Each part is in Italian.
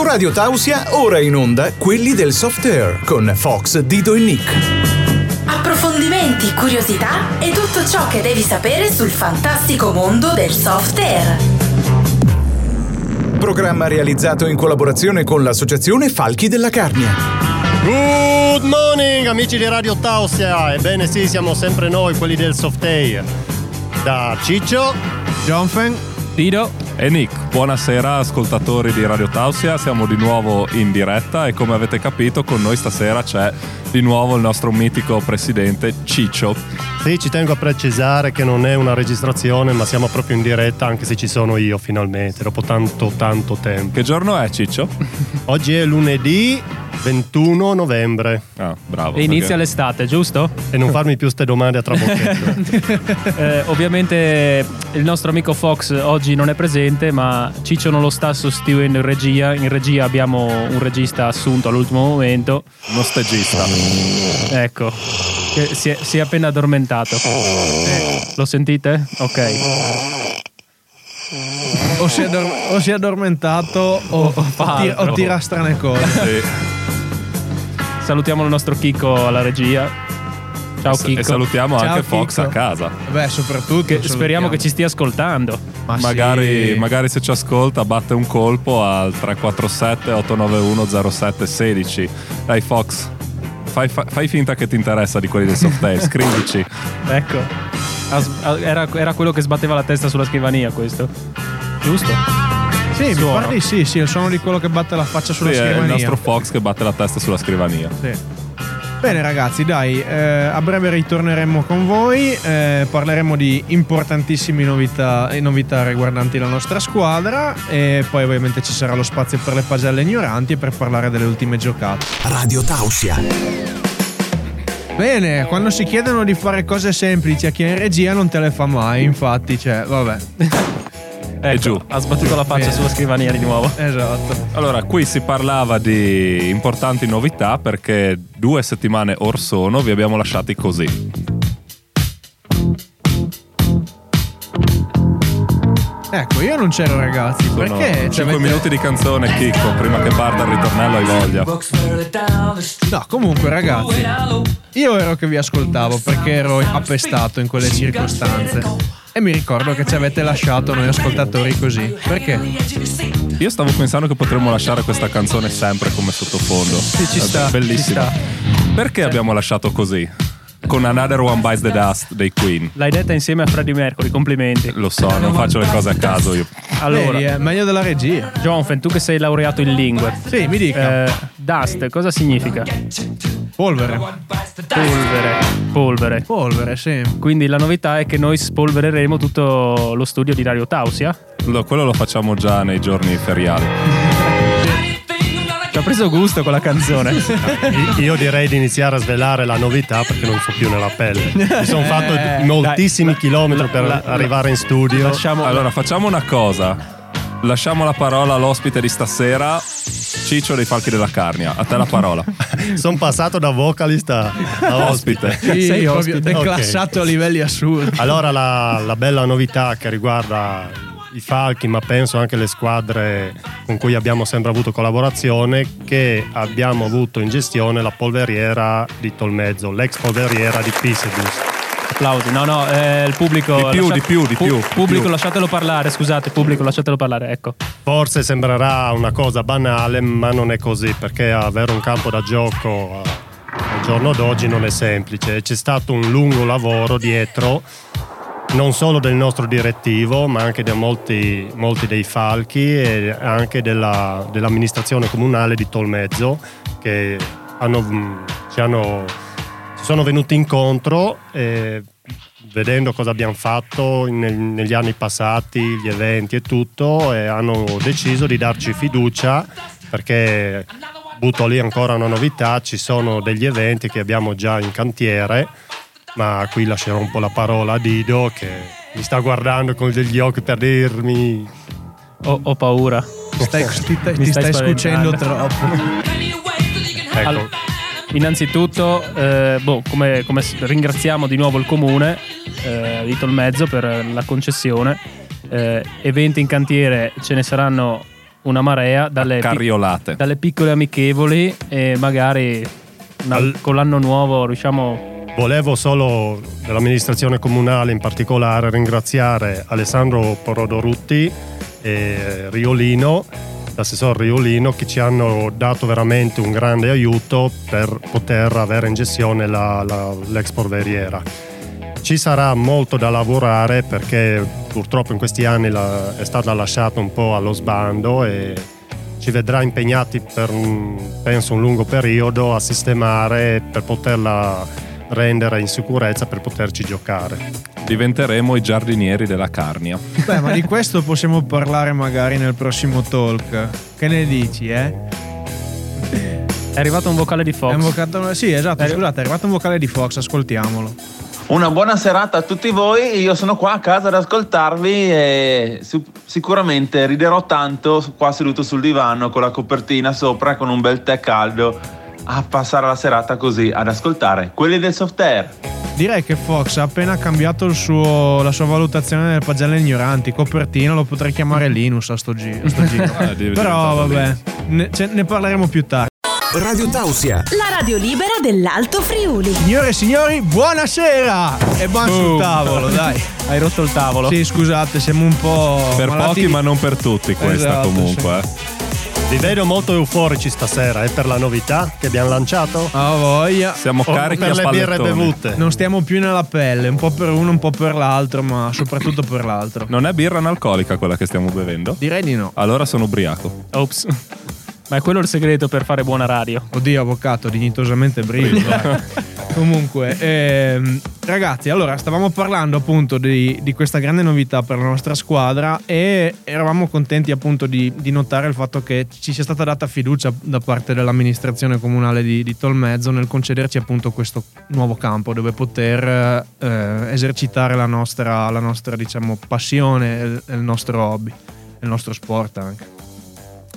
Su Radio Tausia, ora in onda quelli del soft air con Fox, Dido e Nick. Approfondimenti, curiosità e tutto ciò che devi sapere sul fantastico mondo del soft air. Programma realizzato in collaborazione con l'associazione Falchi della Carnia. Good morning amici di Radio Tausia, ebbene sì siamo sempre noi quelli del soft air. Da Ciccio, Jonfen, Tito e Nick. Buonasera ascoltatori di Radio Tausia, siamo di nuovo in diretta e come avete capito con noi stasera c'è di nuovo il nostro mitico presidente Ciccio. Sì, ci tengo a precisare che non è una registrazione ma siamo proprio in diretta anche se ci sono io finalmente, dopo tanto tanto tempo. Che giorno è Ciccio? Oggi è lunedì 21 novembre. Ah, bravo. E inizia perché- l'estate, giusto? E non farmi più ste domande a trabocchetto. Eh, ovviamente il nostro amico Fox oggi non è presente, ma Ciccio non lo sta sostituendo in regia. In regia abbiamo un regista assunto all'ultimo momento. Uno stagista. Ecco, che si è, si è appena addormentato. Eh, lo sentite? Ok. O si, è addor- o si è addormentato o, o, fa tira, o tira strane cose. Sì. Salutiamo il nostro Chicco alla regia. Ciao E Chicco. salutiamo Ciao, anche Fox Chicco. a casa. Beh, soprattutto. Che speriamo che ci stia ascoltando. Ma magari, sì. magari se ci ascolta batte un colpo al 347 891 0716. Dai Fox, fai, fa- fai finta che ti interessa di quelli del Softail, scrivici. Ecco. Era, era quello che sbatteva la testa sulla scrivania, questo. Giusto? Sì, mi pare di sì, sì, il suono di quello che batte la faccia sulla Sì, è il scrivania. nostro Fox che batte la testa sulla scrivania. Sì. Bene ragazzi, dai, eh, a breve ritorneremo con voi, eh, parleremo di importantissime novità, eh, novità riguardanti la nostra squadra e poi ovviamente ci sarà lo spazio per le pagelle ignoranti e per parlare delle ultime giocate. Radio Tausia. Bene, quando si chiedono di fare cose semplici a chi è in regia non te le fa mai, infatti, cioè, vabbè. Ecco, giù. Ha sbattuto la faccia Bene. sulla scrivania di nuovo. Esatto. Allora, qui si parlava di importanti novità perché due settimane or sono vi abbiamo lasciati così. Ecco, io non c'ero ragazzi, Sono perché? Cioè, 5 avete- minuti di canzone, Chicco, prima che parta il ritornello hai voglia. No, comunque ragazzi, io ero che vi ascoltavo perché ero appestato in quelle circostanze. E mi ricordo che ci avete lasciato noi ascoltatori così. Perché? Io stavo pensando che potremmo lasciare questa canzone sempre come sottofondo. Sì, ci È sta, Bellissima. ci Perché abbiamo lasciato così? Con Another One Bites the Dust dei Queen. L'hai detta insieme a Freddie Mercury, complimenti. Lo so, non faccio le cose a caso io. Allora, Vedi, è meglio della regia. Jonfen, tu che sei laureato in lingue. Sì, mi dica. Eh, dust, cosa significa? Polvere. Polvere. Polvere. Polvere, sì. Quindi la novità è che noi spolvereremo tutto lo studio di Radio Tausia. Lo- quello lo facciamo già nei giorni feriali. Ci ha preso gusto con la canzone. Io direi di iniziare a svelare la novità perché non so più nella pelle. Mi sono fatto Eh, moltissimi dai, chilometri la- per la- arrivare in studio. Lasciamo Allora, facciamo una cosa. Lasciamo la parola all'ospite di stasera, Ciccio dei Falchi della Carnia. A te la parola. Sono passato da vocalist a, ospite. Sì, Sei proprio ospite. declassato a livelli assurdi. Allora la, la bella novità che riguarda i Falchi, ma penso anche le squadre con cui abbiamo sempre avuto collaborazione, che abbiamo avuto in gestione la polveriera di Tolmezzo, l'ex polveriera di Pisebus. Applausi. No, no, eh, il pubblico. Di più, di più, di più, di Pubblico, più. lasciatelo parlare. Scusate, pubblico, lasciatelo parlare. Ecco. Forse sembrerà una cosa banale, ma non è così, perché avere un campo da gioco eh, al giorno d'oggi non è semplice. C'è stato un lungo lavoro dietro, non solo del nostro direttivo, ma anche di molti, molti dei falchi e anche della- dell'amministrazione comunale di Tolmezzo, che hanno, mh, ci, hanno, ci sono venuti incontro. E, vedendo cosa abbiamo fatto nel- negli anni passati, gli eventi e tutto, e hanno deciso di darci fiducia perché butto lì ancora una novità, ci sono degli eventi che abbiamo già in cantiere, ma qui lascerò un po' la parola a Dido che mi sta guardando con degli occhi per dirmi Ho, ho paura. Ti stai, ti, ti Mi stai stai scucendo troppo. ecco, Allora, innanzitutto, eh, boh, come, come ringraziamo di nuovo il comune eh, di Tolmezzo per la concessione. Eh, eventi in cantiere ce ne saranno una marea dalle, pic- dalle piccole amichevoli e magari una- Al- con l'anno nuovo riusciamo Volevo solo dell'amministrazione comunale in particolare ringraziare Alessandro Porodorutti e Riolino, l'assessor Riolino, che ci hanno dato veramente un grande aiuto per poter avere in gestione la- la- l'ex polveriera. Ci sarà molto da lavorare perché purtroppo in questi anni la- è stata lasciata un po' allo sbando e ci vedrà impegnati per penso un lungo periodo a sistemare per poterla rendere in sicurezza per poterci giocare. Diventeremo i giardinieri della Carnia. Beh, ma di questo possiamo parlare magari nel prossimo talk. Che ne dici, eh? è arrivato un vocale di È Fox un vocale- Sì, esatto, Eh, scusate, è arrivato un vocale di Fox, ascoltiamolo. Una buona serata a tutti voi, io sono qua a casa ad ascoltarvi e sicuramente riderò tanto qua seduto sul divano con la copertina sopra con un bel tè caldo a passare la serata così ad ascoltare quelli del soft air. Direi che Fox ha appena cambiato il suo- la sua valutazione nel pagelle ignoranti. Copertino lo potrei chiamare Linus a sto, gi- a sto giro. Eh, Però vabbè, ne, ce- ne parleremo più tardi. Radio Tausia. La radio libera dell'Alto Friuli. Signore e signori, buonasera! E buon sul tavolo, dai. hai rotto il tavolo Sì, scusate, siamo un po'. Per malati pochi, ma non per tutti, questa Esatto, comunque. eh. Vi vedo molto euforici stasera, è per la novità che abbiamo lanciato? Ah, voglia. Siamo O carichi per a le birre bevute? Non stiamo più nella pelle, un po' per uno, un po' per l'altro, ma soprattutto per l'altro. Non è birra analcolica quella che stiamo bevendo? Direi di no. Allora sono ubriaco. ops ma è quello il segreto per fare buona radio Oddio, avvocato, dignitosamente brillo. Comunque, ehm, ragazzi, allora stavamo parlando appunto di, di questa grande novità per la nostra squadra e eravamo contenti appunto di, di notare il fatto che ci sia stata data fiducia da parte dell'amministrazione comunale di, di Tolmezzo nel concederci appunto questo nuovo campo dove poter eh, esercitare la nostra, la nostra diciamo, passione e il nostro hobby, il nostro sport anche.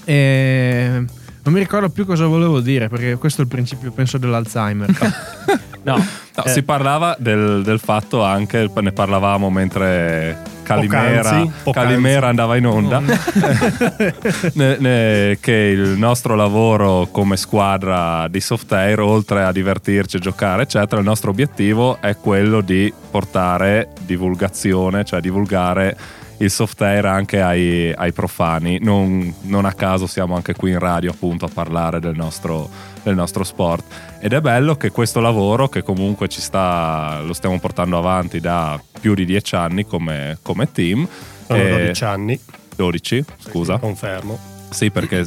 E non mi ricordo più cosa volevo dire perché questo è il principio penso dell'Alzheimer. no No, eh, Si parlava del, del fatto anche, ne parlavamo mentre Calimera, Poc'anzi, poc'anzi. Calimera andava in onda, ne- ne- che il nostro lavoro come squadra di Softair, oltre a divertirci, giocare, eccetera, il nostro obiettivo è quello di portare divulgazione, cioè divulgare il software anche ai, ai profani. Non, non a caso siamo anche qui in radio appunto a parlare del nostro, del nostro sport. Ed è bello che questo lavoro, che comunque ci sta, lo stiamo portando avanti da più di dieci anni come, come team. Sono eh, 12 anni, 12, scusa. confermo. Sì, perché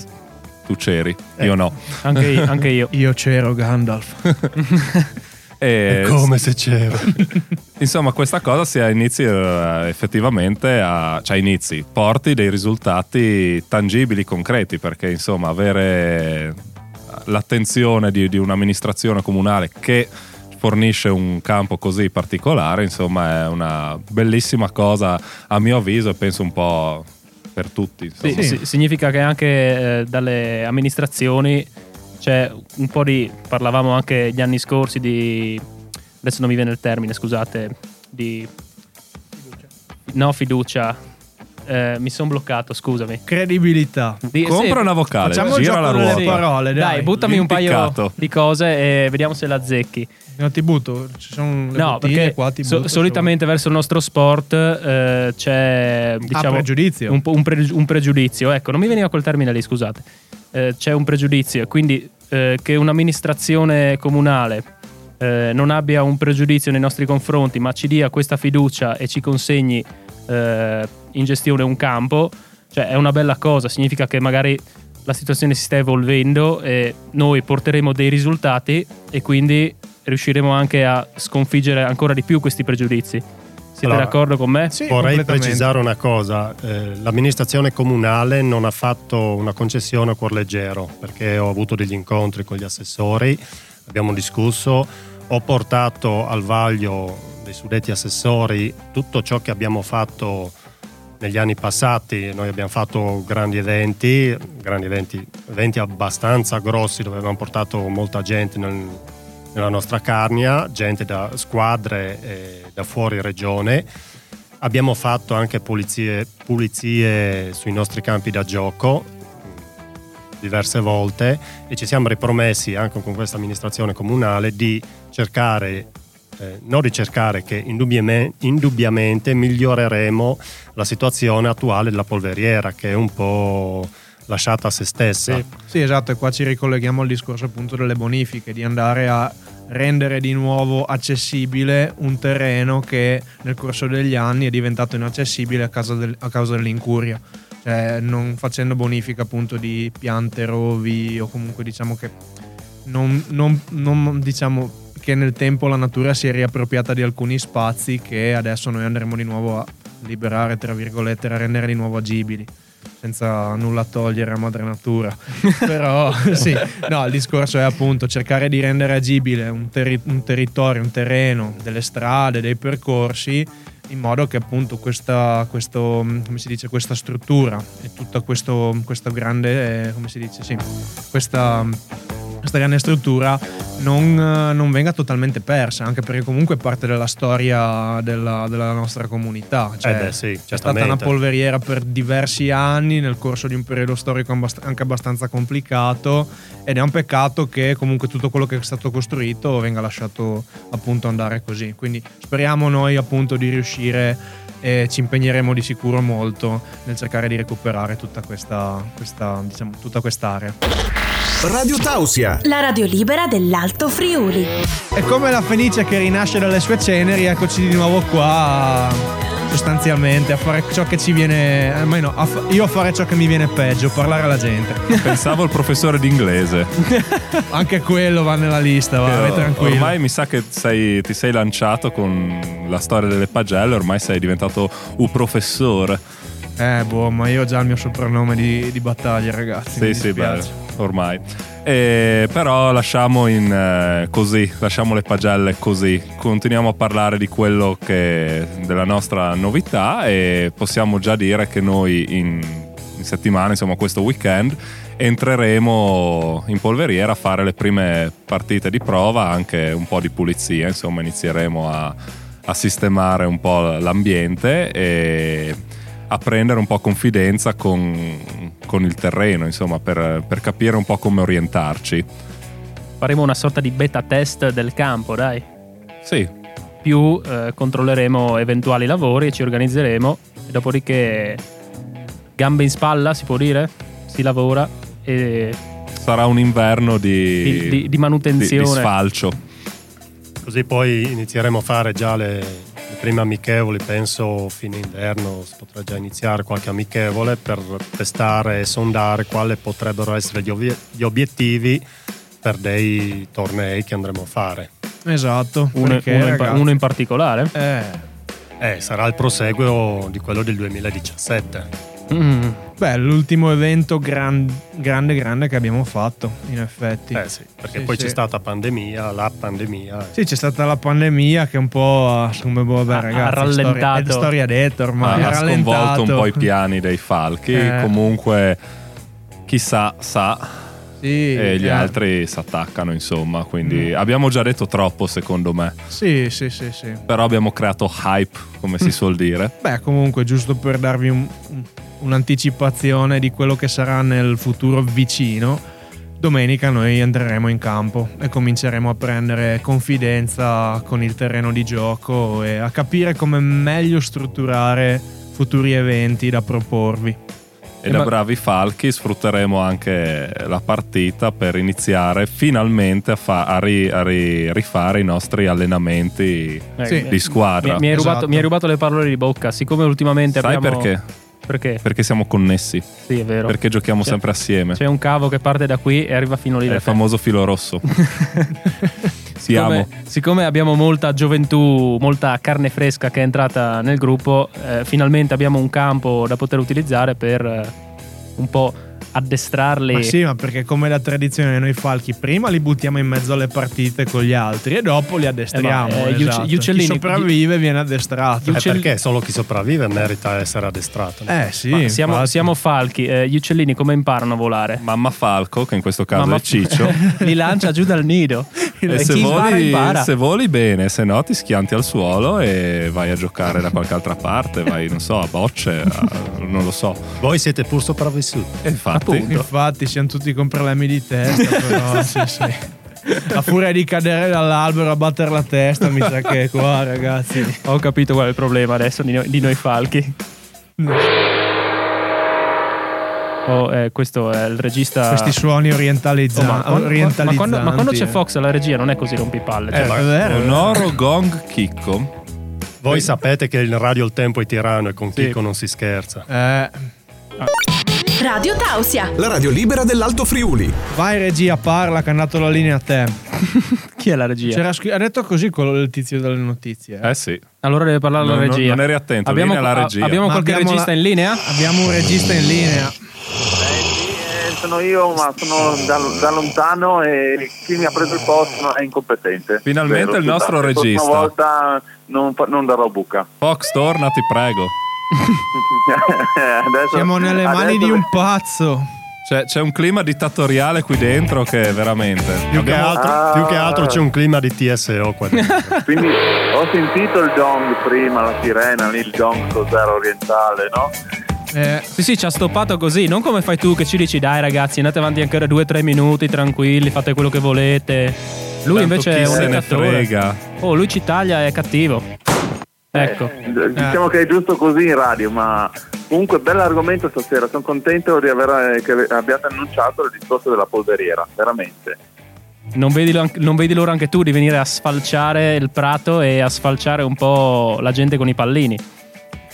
tu c'eri, io no. anche, io- anche io Io c'ero Gandalf. E come se c'era. Insomma, questa cosa si inizi eh, effettivamente a. cioè inizi, porti dei risultati tangibili, concreti, perché insomma avere l'attenzione di, di un'amministrazione comunale che fornisce un campo così particolare, insomma, è una bellissima cosa a mio avviso e penso un po' per tutti. Sì, si- significa che anche eh, dalle amministrazioni c'è un po' di. Parlavamo anche gli anni scorsi di. Adesso non mi viene il termine, scusate. Di. No, fiducia. Eh, mi sono bloccato, scusami. Credibilità. Di- Compra sì, una vocale, Facciamo gira gioco la delle ruota. parole, dai. Dai, buttami un paio di cose e vediamo se la azzecchi. No, ti butto. Ci sono le No, bottiglie perché qua, ti so- butto solitamente verso il nostro sport eh, c'è diciamo, pregiudizio. Un, un pre- un pregiudizio. Ecco, non mi veniva col termine lì, scusate. Eh, c'è un pregiudizio, quindi eh, che un'amministrazione comunale eh, non abbia un pregiudizio nei nostri confronti, ma ci dia questa fiducia e ci consegni eh, in gestione un campo, cioè è una bella cosa. Significa che magari la situazione si sta evolvendo e noi porteremo dei risultati e quindi riusciremo anche a sconfiggere ancora di più questi pregiudizi. Siete Allora, d'accordo con me? Sì, Vorrei precisare una cosa, eh, l'amministrazione comunale non ha fatto una concessione a cuor leggero perché ho avuto degli incontri con gli assessori, abbiamo discusso, ho portato al vaglio dei suddetti assessori tutto ciò che abbiamo fatto negli anni passati, noi abbiamo fatto grandi eventi, grandi eventi, eventi abbastanza grossi dove abbiamo portato molta gente nel- nella nostra Carnia, gente da squadre e da fuori regione. Abbiamo fatto anche pulizie, pulizie sui nostri campi da gioco. diverse volte e ci siamo ripromessi anche con questa amministrazione comunale di cercare eh, non ricercare che indubbiamente, indubbiamente miglioreremo la situazione attuale della polveriera che è un po' lasciata a se stessa. Sì, sì, esatto, e qua ci ricolleghiamo al discorso appunto delle bonifiche, di andare a rendere di nuovo accessibile un terreno che nel corso degli anni è diventato inaccessibile a causa, del, a causa dell'incuria. Cioè, non facendo bonifica appunto di piante, rovi o comunque diciamo che non, non, non diciamo che nel tempo la natura si è riappropriata di alcuni spazi che adesso noi andremo di nuovo a liberare, tra virgolette, a rendere di nuovo agibili senza nulla togliere a madre natura. Però sì, no, il discorso è appunto cercare di rendere agibile un, terri- un, territorio, un terreno, delle strade, dei percorsi, in modo che appunto questa, questo, dice, questa struttura e tutta questo, questo grande, eh, come si dice, sì, questa questa grande struttura non, non, venga totalmente persa, anche perché comunque è parte della storia della, della nostra comunità. Cioè, eh beh, sì, c'è stata una polveriera per diversi anni nel corso di un periodo storico anche abbastanza complicato ed è un peccato che comunque tutto quello che è stato costruito venga lasciato appunto andare così. Quindi speriamo noi appunto di riuscire e ci impegneremo di sicuro molto nel cercare di recuperare tutta questa, questa diciamo, tutta quest'area. Radio Tausia, la radio libera dell'Alto Friuli. È come la Fenice che rinasce dalle sue ceneri, eccoci di nuovo qua sostanzialmente a fare ciò che ci viene almeno a fa- io a fare ciò che mi viene peggio parlare alla gente. Pensavo il professore d'inglese. Anche quello va nella lista va, tranquillo. ormai mi sa che sei, ti sei lanciato con la storia delle pagelle ormai sei diventato un professore. Eh boh ma io ho già il mio soprannome di, di battaglia ragazzi sì sì beh ormai. E però lasciamo in eh, così, lasciamo le pagelle così. Continuiamo a parlare di quello che della nostra novità e possiamo già dire che noi in, in settimana, insomma questo weekend, entreremo in polveriera a fare le prime partite di prova, anche un po' di pulizia, insomma inizieremo a, a sistemare un po' l'ambiente e a prendere un po' confidenza con, con il terreno, insomma, per, per, capire un po' come orientarci. Faremo una sorta di beta test del campo, dai. Sì. Più eh, controlleremo eventuali lavori e ci organizzeremo, e dopodiché gambe in spalla, si può dire? Si lavora e... Sarà un inverno di, di, di, di manutenzione. Di, di sfalcio. Così poi inizieremo a fare già le, prime amichevoli, penso fine inverno si potrà già iniziare qualche amichevole per testare e sondare quali potrebbero essere gli, ob- gli obiettivi per dei tornei che andremo a fare. Esatto. Uno, perché, uno, in, uno in, particolare? Eh. Eh, sarà il proseguo di quello del 2017. Mm. Beh, l'ultimo evento gran, grande, grande che abbiamo fatto, in effetti. Eh sì, perché sì, poi sì. c'è stata pandemia, la pandemia. Sì, c'è stata la pandemia che un po', come boh, vabbè, ragazzi, ha rallentato. Storia, storia detta ormai. Ha, ha sconvolto un po' i piani dei falchi. Eh. Comunque, chissà, sa. Sì, e gli eh. altri si attaccano, insomma. Quindi mm. abbiamo già detto troppo, secondo me. Sì, sì, sì, sì. Però abbiamo creato hype, come si mm. suol dire. Beh, comunque, giusto per darvi un, un'anticipazione di quello che sarà nel futuro vicino, domenica noi entreremo in campo e cominceremo a prendere confidenza con il terreno di gioco e a capire come meglio strutturare futuri eventi da proporvi. E da bravi falchi sfrutteremo anche la partita per iniziare finalmente a, fa- a, ri- a ri- rifare i nostri allenamenti sì. di squadra. Mi, mi, hai rubato, esatto. mi, hai rubato, le parole di bocca, siccome ultimamente Sai abbiamo... perché? Perché? Perché siamo connessi. Sì, è vero. Perché giochiamo c'è, sempre assieme. C'è un cavo che parte da qui e arriva fino lì. È il famoso filo rosso. siccome, siccome, abbiamo molta gioventù, molta carne fresca che è entrata nel gruppo, eh, finalmente abbiamo un campo da poter utilizzare per eh, un po' addestrarli. Ma sì, ma perché come da tradizione noi falchi prima li buttiamo in mezzo alle partite con gli altri e dopo li addestriamo. Eh, ma, eh, esatto. gli uccellini, chi sopravvive viene addestrato. Eh, perché solo chi sopravvive merita essere addestrato. Eh sì. Siamo, siamo, falchi, eh, gli uccellini come imparano a volare? Mamma falco, che in questo caso Mamma... è Ciccio, li lancia giù dal nido. e se voli, se voli bene, se no ti schianti al suolo e vai a giocare da qualche altra parte, vai, non so, a bocce, a, non lo so. Voi siete pur sopravvissuti. Infatti Appunto. Infatti, siamo tutti con problemi di testa, però sì, sì. A furia di cadere dall'albero a battere la testa, mi sa che è qua, ragazzi. Ho capito qual è il problema adesso di noi, di noi falchi. Oh, eh, questo è il regista. Questi suoni Oh, orientalizza- ma, quando, orientalizzanti. ma quando- ma quando c'è eh. Fox alla regia non è così rompipalle. Eh, cioè, è vero. Onoro Gong Chicco. Voi sapete che in radio il tempo è tiranno e con Sì. Chicco non si scherza. Eh, Radio Tausia. La radio libera dell'Alto Friuli. vai regia, parla che è andato la linea a te. Chi è la regia? C'era ha detto così quello il tizio delle notizie. eh. Eh sì. Allora deve parlare la Non- non- regia. non eri attento, Abbiamo, linea alla regia. abbiamo Ma qualche abbiamo regista la- in linea? Abbiamo un regista in linea. Eh, sono io, ma sono da, da lontano e chi mi ha preso il posto è incompetente. Finalmente Vero, il nostro scusate, la prossima regista. volta non, non darò buca. Fox, torna, ti prego. Adesso- Siamo nelle mani di un pazzo. C'è, c'è un clima dittatoriale qui dentro che veramente. Più che, altro, Ah. più che altro c'è un clima di TSO qua dentro. Quindi ho sentito il gong prima, la sirena, lì il gong cos'era orientale, no? Eh, Sì, sì, ci ha stoppato così. Non come fai tu che ci dici, dai ragazzi, andate avanti ancora due o tre minuti, tranquilli, fate quello che volete. Lui Tanto invece chi è un se ne frega. Oh, lui ci taglia, è cattivo. Ecco. Eh, diciamo che è giusto così in radio, ma comunque bell'argomento stasera. Sono contento di aver, che abbiate annunciato il discorso della polveriera, veramente. Non vedi, non vedi l'ora anche tu di venire a sfalciare il prato e a sfalciare un po' la gente con i pallini.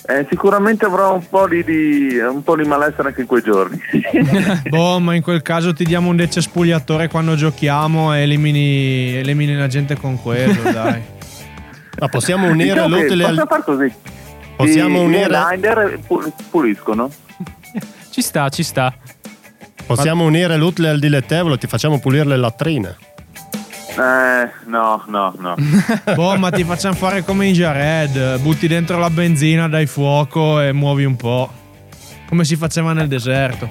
Eh, sicuramente avrò un po' di, di- un po' di malessere anche in quei giorni. boh, ma in quel caso ti diamo un decespugliatore quando giochiamo e elimini, elimini la gente con quello, dai. Ma possiamo unire Diciamo l'utile possiamo al... far così. Possiamo I- i unire- Linder pu- puliscono. Ci sta, ci sta. Possiamo unire l'utile al dilettevole, ti facciamo pulire le latrine. Eh, no, no, no. Boh, ma ti facciamo fare come in Jared. Butti dentro la benzina, dai fuoco e muovi un po'. Come si faceva nel deserto.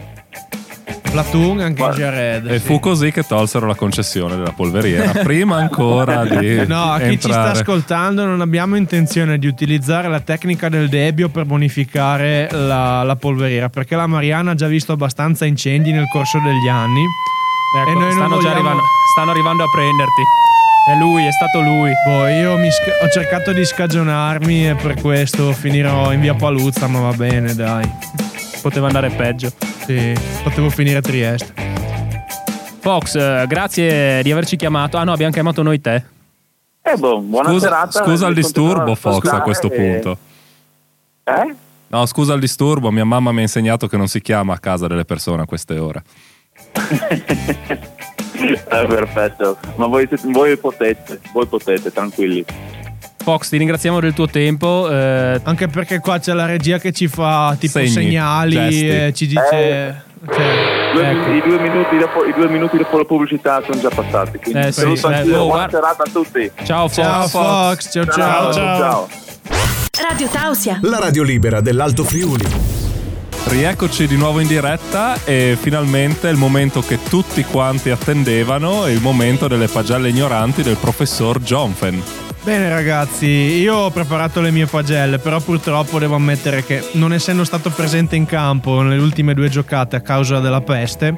Platoon anche in Jared. E sì. fu così che tolsero la concessione della polveriera. Prima ancora di. No, a chi ci sta ascoltando non abbiamo intenzione di utilizzare la tecnica del debbio per bonificare la, la polveriera, perché la Mariana ha già visto abbastanza incendi nel corso degli anni. Ecco, E noi non stanno già vogliamo- arrivando, stanno arrivando a prenderti. È lui, è stato lui. Boh, io mi sca- ho cercato di scagionarmi e per questo finirò in via Paluzza, ma va bene, dai. Poteva andare peggio. Sì, potevo finire a Trieste. Fox, eh, grazie di averci chiamato. Ah no, abbiamo chiamato noi te. Eh, boh, buona Scusa, serata. scusa il disturbo, Fox, a questo e- punto. Eh? No, scusa il disturbo, mia mamma mi ha insegnato che non si chiama a casa delle persone a queste ore. Eh, perfetto, ma voi, voi potete, voi potete, tranquilli. Fox, ti ringraziamo del tuo tempo. eh, Anche perché qua c'è la regia che ci fa tipo Segni, segnali e ci dice... cioè, Due- Ecco. i, due minuti dopo, I due minuti dopo la pubblicità sono già passati. Quindi Eh, sì, saluto beh, anch'io, oh, buona guarda- serata a tutti. ciao Fox. ciao Fox, ciao ciao. ciao. Radio Tausia. La radio libera dell'Alto Friuli. Rieccoci di nuovo in diretta e finalmente il momento che tutti quanti attendevano, il momento delle pagelle ignoranti del professor Jonfen. Bene ragazzi, io ho preparato le mie pagelle, però purtroppo devo ammettere che non essendo stato presente in campo nelle ultime due giocate a causa della peste,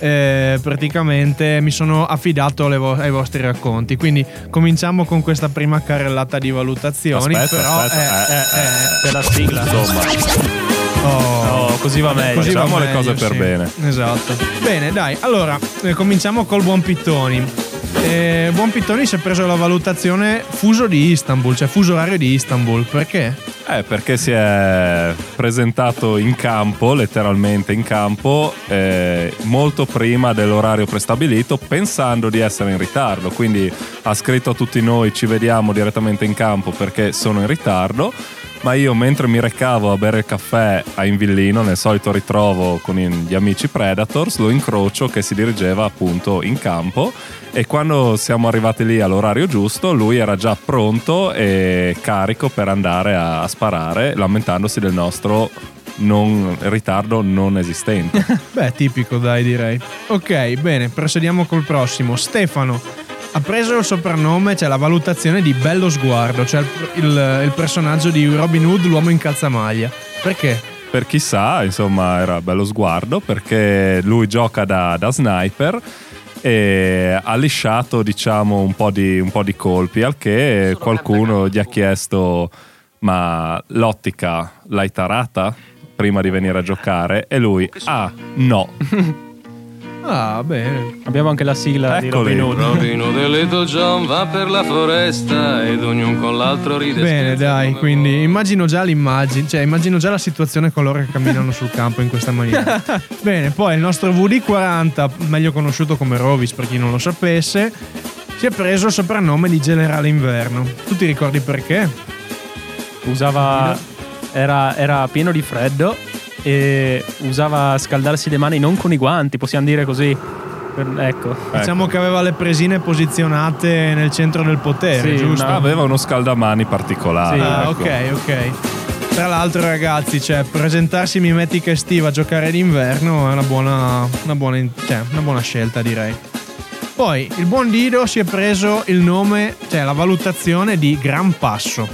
eh, praticamente mi sono affidato alle vo- ai vostri racconti. Quindi cominciamo con questa prima carrellata di valutazioni. Aspetta, però, aspetta, eh, eh, eh, C'è la sigla. Insomma, oh. No, così va meglio. Così va Facciamo le cose per sì. bene. Esatto. Bene, dai. Allora, eh, cominciamo col buon Pittoni. Eh, buon Pittoni si è preso la valutazione fuso di Istanbul, cioè fuso orario di Istanbul. Perché? eh, perché si è presentato in campo, letteralmente in campo, eh, molto prima dell'orario prestabilito, pensando di essere in ritardo. Quindi ha scritto a tutti noi: ci vediamo direttamente in campo perché sono in ritardo. Ma io mentre mi recavo a bere il caffè a Invillino, nel solito ritrovo con gli amici Predators, lo incrocio che si dirigeva appunto in campo e quando siamo arrivati lì all'orario giusto, lui era già pronto e carico per andare a sparare, lamentandosi del nostro non- ritardo non esistente. Beh, tipico, dai, direi. Ok, bene, procediamo col prossimo. Stefano ha preso il soprannome, cioè la valutazione di Bello Sguardo, cioè il, il- il personaggio di Robin Hood, l'uomo in calzamaglia. Perché? per chissà, insomma, era bello sguardo perché lui gioca da, da sniper e ha lisciato diciamo un po, di, un po' di colpi al che qualcuno gli ha chiesto ma l'ottica l'hai tarata prima di venire a giocare e lui ah no Ah, bene. Abbiamo anche la sigla di Eccoli. Robin Hood. Robin Hood e Little John va per la foresta ed ognuno con l'altro ride. Bene, dai, quindi immagino già l'immagine, cioè immagino già la situazione con loro che camminano sul campo in questa maniera. Bene, poi il nostro VD40, meglio conosciuto come Rovis per chi non lo sapesse, si è preso il soprannome di Generale Inverno. Tu ti ricordi perché? Usava. Era, era pieno di freddo e usava scaldarsi le mani non con i guanti, possiamo dire così. Ecco. Diciamo che aveva le presine posizionate nel centro del potere, Sì, giusto? una- aveva uno scaldamani particolare Sì. Ah, ecco. ok, ok. Tra l'altro, ragazzi, cioè, presentarsi mimetica estiva a giocare d'inverno è una buona, una buona, cioè, una buona scelta, direi. Poi il buon Dido si è preso il nome, cioè la valutazione di Gran Passo.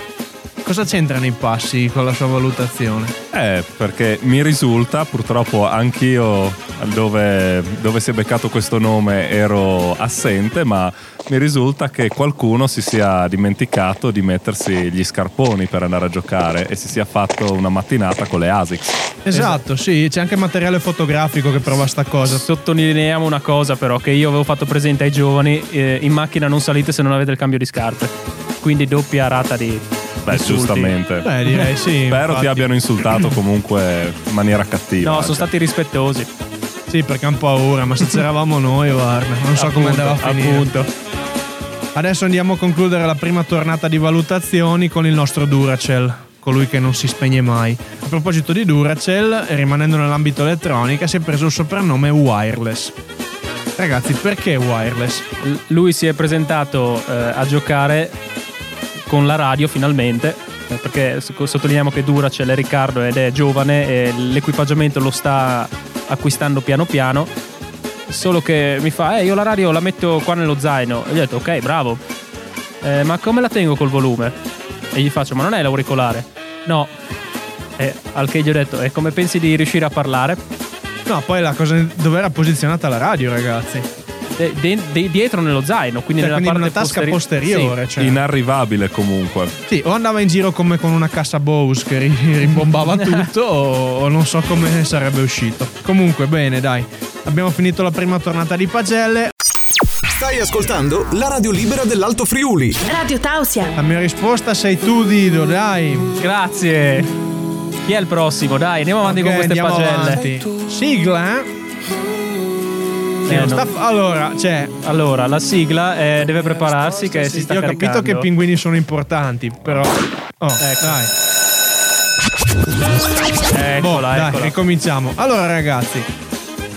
Cosa c'entrano i passi con la sua valutazione? Eh, perché mi risulta, purtroppo anch'io dove, dove si è beccato questo nome ero assente, ma mi risulta che qualcuno si sia dimenticato di mettersi gli scarponi per andare a giocare e si sia fatto una mattinata con le ASICS. Esatto, sì, c'è anche materiale fotografico che prova sta cosa. Sottolineiamo una cosa però che io avevo fatto presente ai giovani, eh, in macchina non salite se non avete il cambio di scarpe. Quindi doppia rata di... Beh, insulti. giustamente. Beh, direi sì. Spero infatti. ti abbiano insultato comunque in maniera cattiva. No, sono Cioè, stati rispettosi. Sì, perché hanno paura, ma se c'eravamo noi, guarda, non so come Appunto, andava a finire. Appunto. Adesso andiamo a concludere la prima tornata di valutazioni con il nostro Duracell, colui che non si spegne mai. A proposito di Duracell, rimanendo nell'ambito elettronica, si è preso il soprannome Wireless. Ragazzi, perché Wireless? L- Lui si è presentato eh, a giocare con la radio finalmente. eh, Perché sottolineiamo che Duracell è Riccardo ed è giovane e l'equipaggiamento lo sta acquistando piano piano. Solo che mi fa, eh, io la radio la metto qua nello zaino. E gli ho detto, ok, bravo. "Eh, ma come la tengo col volume? E gli faccio, ma non è l'auricolare? No. E al che gli ho detto, e come pensi di riuscire a parlare? No, poi la cosa dove era posizionata la radio, ragazzi. De- de- de- dietro nello zaino, quindi Cioè, nella quindi in parte una tasca posteri- posteriore. Sì. cioè. Inarrivabile comunque. Sì, o andava in giro come con una cassa Bose che ri- rimbombava tutto, o, non so come sarebbe uscito. Comunque, bene, dai. Abbiamo finito la prima tornata di pagelle. Stai ascoltando la radio libera dell'Alto Friuli. Radio Tausia. La mia risposta sei tu, Dido, dai. Grazie. Chi è il prossimo? Dai, andiamo avanti Ok, con queste pagelle. avanti. Sigla, eh? Sì, Eh, non no. sta allora, cioè, Allora, la sigla eh, deve prepararsi che si sta io ho capito che i pinguini sono importanti, però. Oh, Ecco. dai. Eccola, Boh, dai, eccola. ricominciamo. Allora, ragazzi,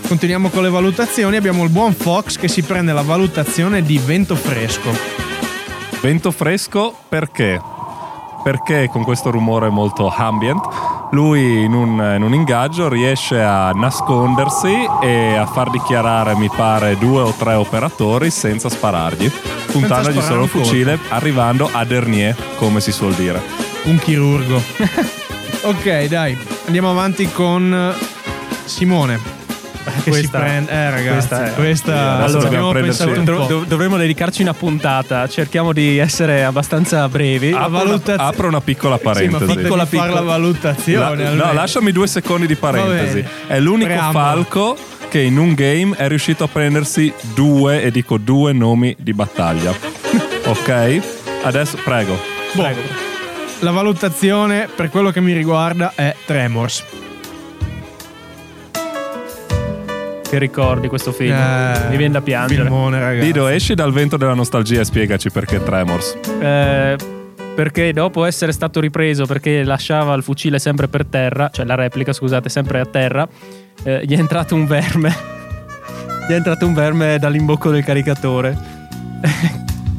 continuiamo con le valutazioni. Abbiamo il buon Fox che si prende la valutazione di vento fresco. Vento fresco perché? Perché con questo rumore molto ambient lui in un, in un ingaggio riesce a nascondersi e a far dichiarare, mi pare, due o tre operatori senza sparargli, puntandogli sparare solo il fucile, arrivando a dernier, come si suol dire. Un chirurgo. ok, dai, andiamo avanti con Simone. Che Questa- si prende. Eh, ragazzi, questa questa, è- Sì, adesso allora, dobbiamo prenderci- Dov- dovremmo dedicarci una puntata. Cerchiamo di essere abbastanza brevi. La Apro una, apro una piccola Sì, parentesi. fatemi Piccola, fare la piccola. valutazione. La- no, lasciami due secondi di parentesi. È l'unico Preambolo. falco che in un game è riuscito a prendersi due, e dico due nomi di battaglia. ok? Adesso, prego. Boh, la valutazione per quello che mi riguarda è Tremors. Che ricordi questo film? Eh, Mi viene da piangere. Filmone, ragazzi. Dido, esci dal vento della nostalgia e spiegaci perché Tremors. Eh, perché dopo essere stato ripreso perché lasciava il fucile sempre per terra, cioè la replica, scusate, sempre a terra, eh, gli è entrato un verme. gli è entrato un verme dall'imbocco del caricatore.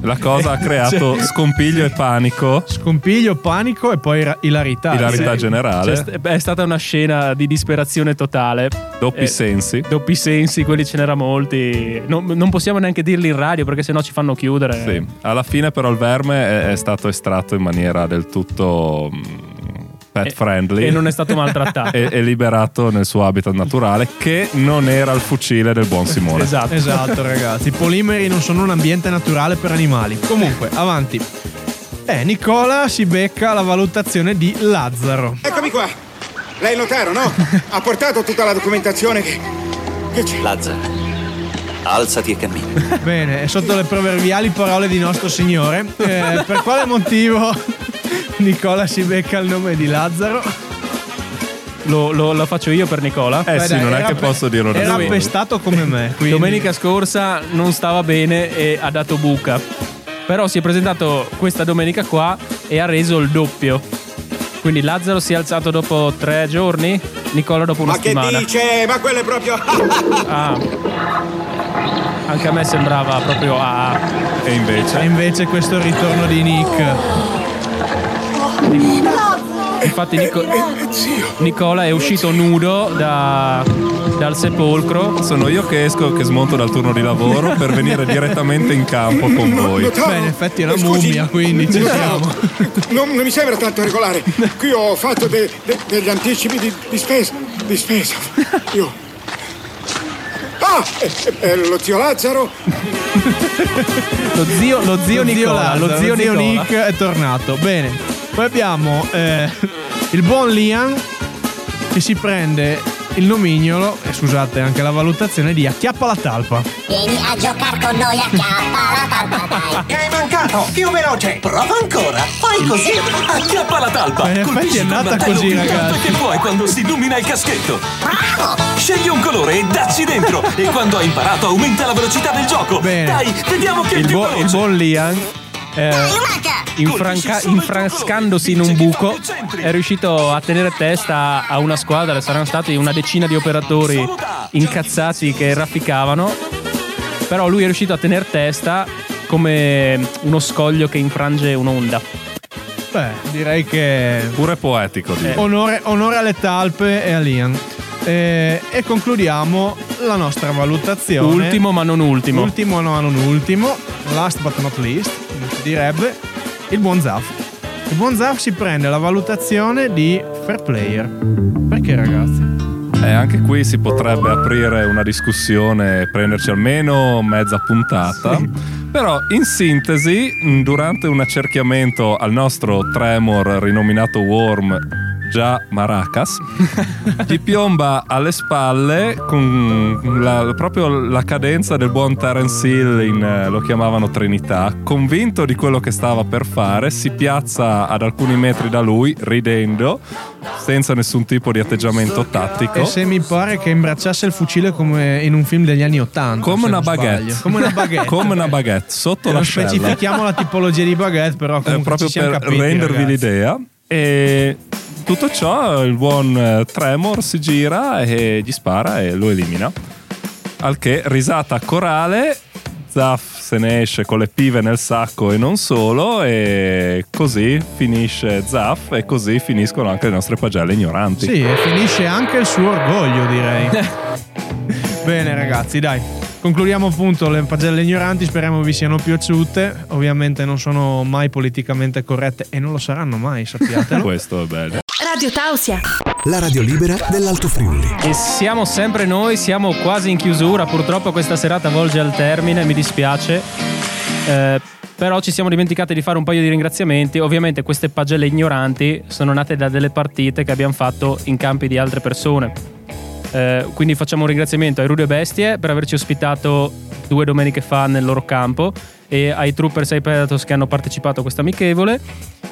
La cosa ha creato Cioè- scompiglio e panico. Scompiglio, panico e poi ilarità. Ilarità Sì. generale. Cioè, è stata una scena di disperazione totale. Doppi Eh, sensi. Doppi sensi, quelli ce n'erano molti. Non, non possiamo neanche dirli in radio perché sennò ci fanno chiudere. Sì. Alla fine però il verme è, è stato estratto in maniera del tutto mm, pet E- friendly e non è stato maltrattato. e, e liberato nel suo habitat naturale che non era il fucile del buon Simone. Esatto. Esatto, ragazzi. I polimeri non sono un ambiente naturale per animali. Comunque, avanti. Eh, Nicola si becca la valutazione di Lazzaro. Eccomi qua. Lei è il notaio, no? Ha portato tutta la documentazione che. che c'è. Lazzaro, alzati e cammina. Bene, è sotto le proverbiali parole di nostro Signore. Eh, per quale motivo Nicola si becca il nome di Lazzaro? Lo, lo- lo faccio io per Nicola. Eh Beh, sì, dai, non è che pe- posso dirlo da Era solo. appestato come me. quindi- Domenica scorsa non stava bene e ha dato buca. Però si è presentato questa domenica qua e ha reso il doppio. Quindi Lazzaro si è alzato dopo tre giorni, Nicola dopo una Ma che settimana. dice? Ma quello è proprio. Ah. Anche a me sembrava proprio ah. E invece? E invece questo ritorno di Nick. Infatti Nico- Nicola è uscito nudo da- dal sepolcro. Sono io che esco, che smonto dal turno di lavoro per venire direttamente in campo con voi. Beh, in effetti è una scusi, mummia, quindi ci siamo. Non, non mi sembra tanto regolare. Qui ho fatto de- de- degli anticipi di, di spesa. Di spesa. Io. Ah! È, è- è lo zio Lazzaro. Lo zio, lo zio Lo Nicola, lo zio. Nick è tornato. Bene. Poi abbiamo eh, il buon Liam che si prende il nomignolo, e scusate anche la valutazione, di Acchiappa la talpa. Vieni a giocare con noi a chiappa la talpa, dai. Hai mancato! Più veloce! Prova ancora! Fai così! Acchiappa la talpa! Effetti Colpisci è col nata così, ragazzi. che puoi quando si illumina il caschetto! Scegli un colore e dacci dentro! e quando hai imparato aumenta la velocità del gioco! Bene. Dai, vediamo chi è il Il, più buo- veloce! il buon Liam, eh, infranca- infrascandosi in un buco, è riuscito a tenere testa a una squadra. Saranno stati una decina di operatori incazzati che rafficavano. Però lui è riuscito a tenere testa come uno scoglio che infrange un'onda. Beh, direi che Pure poetico, direi. onore, onore alle talpe e a Liam. Eh, e concludiamo la nostra valutazione. Ultimo ma non ultimo. Ultimo, no, non ultimo. Last but not least, direbbe, il buon Zaf. Il buon Zaf si prende la valutazione di fair player. Perché, ragazzi? E anche qui si potrebbe aprire una discussione e prenderci almeno mezza puntata. Però in sintesi, mh, durante un accerchiamento al nostro Tremor rinominato Worm, già Maracas, gli piomba alle spalle con la- proprio la cadenza del buon Terence Hill, in, eh, lo chiamavano Trinità, convinto di quello che stava per fare, si piazza ad alcuni metri da lui, ridendo, senza nessun tipo di atteggiamento tattico. E se mi pare che imbracciasse il fucile come in un film degli anni Ottanta. Come una non sbaglio. baguette. Come una baguette. Come una baguette, sotto non l'ascella. specifichiamo la tipologia di baguette, però Eh, comunque proprio ci siamo per capiti, rendervi ragazzi. l'idea. E tutto ciò, il buon eh, Tremor si gira e gli spara e lo elimina. Al che, risata corale, Zaf se ne esce con le pive nel sacco e non solo, e così finisce Zaf e così finiscono anche le nostre pagelle ignoranti. Sì, e finisce anche il suo orgoglio, direi. Bene, ragazzi, dai. Concludiamo appunto le pagelle ignoranti, speriamo vi siano piaciute. Ovviamente non sono mai politicamente corrette e non lo saranno mai, sappiatelo. Questo è bello. Radio Tausia. La radio libera dell'Alto Friuli. E siamo sempre noi, siamo quasi in chiusura. Purtroppo questa serata volge al termine, mi dispiace. Eh, però ci siamo dimenticati di fare un paio di ringraziamenti. Ovviamente queste pagelle ignoranti sono nate da delle partite che abbiamo fatto in campi di altre persone. Eh, quindi facciamo un ringraziamento ai Rude Bestie per averci ospitato due domeniche fa nel loro campo e ai Troopers e ai Predators che hanno partecipato a questa amichevole.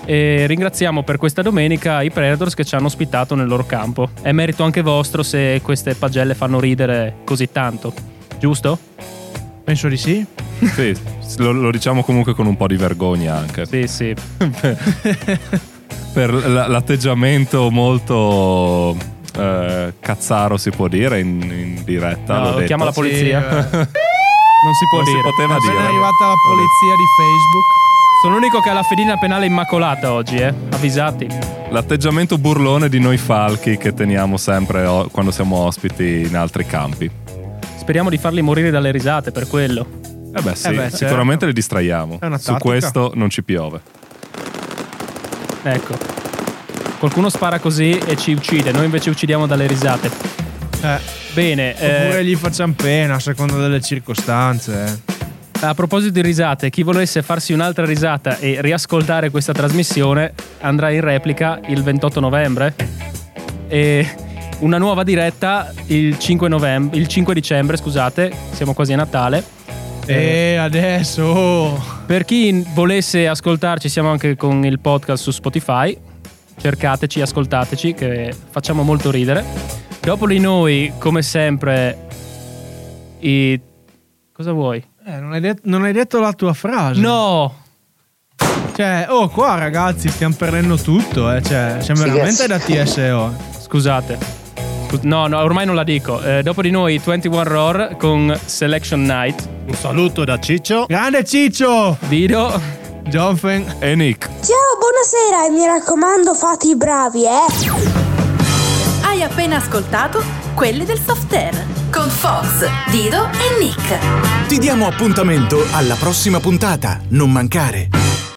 E ringraziamo per questa domenica i Predators che ci hanno ospitato nel loro campo. È merito anche vostro se queste pagelle fanno ridere così tanto, giusto? Penso di sì. Sì, lo, lo diciamo comunque con un po' di vergogna anche. Sì, sì. per l'atteggiamento molto eh, cazzaro si può dire in, in diretta. No, detto. chiama la polizia. Sì, eh. Non si può Non si dire. poteva È appena dire. arrivata la polizia di Facebook. Sono l'unico che ha la fedina penale immacolata oggi, eh. Avvisati. L'atteggiamento burlone di noi falchi che teniamo sempre o- quando siamo ospiti in altri campi. Speriamo di farli morire dalle risate per quello. Eh beh sì, Eh beh, certo. sicuramente li distraiamo. È una Su tattica. questo non ci piove. Ecco. Qualcuno spara così e ci uccide, noi invece uccidiamo dalle risate. Eh, Bene, eh, oppure gli facciamo pena a seconda delle circostanze. eh. a proposito di risate, chi volesse farsi un'altra risata e riascoltare questa trasmissione andrà in replica il 28 novembre. E una nuova diretta il 5, novembre, il 5 dicembre, scusate, siamo quasi a Natale. E adesso. oh. Per chi volesse ascoltarci, siamo anche con il podcast su Spotify. Cercateci, ascoltateci, che facciamo molto ridere. Dopo di noi, come sempre, i. Cosa vuoi? Eh, non, hai det- non hai detto la tua frase. No! Cioè, oh, qua ragazzi, stiamo perdendo tutto, eh. Cioè, siamo Sì, veramente da TSO. Scusate. Scu- No, no, ormai non la dico. Eh, dopo di noi 21 Roar con Selection Night. Un saluto da Ciccio. Grande Ciccio! Dido. Jonfen. E Nick. Ciao, buonasera e mi raccomando fate i bravi, eh. Hai appena ascoltato quelli del soft air con Fox, Dido e Nick. Ti diamo appuntamento alla prossima puntata. Non mancare.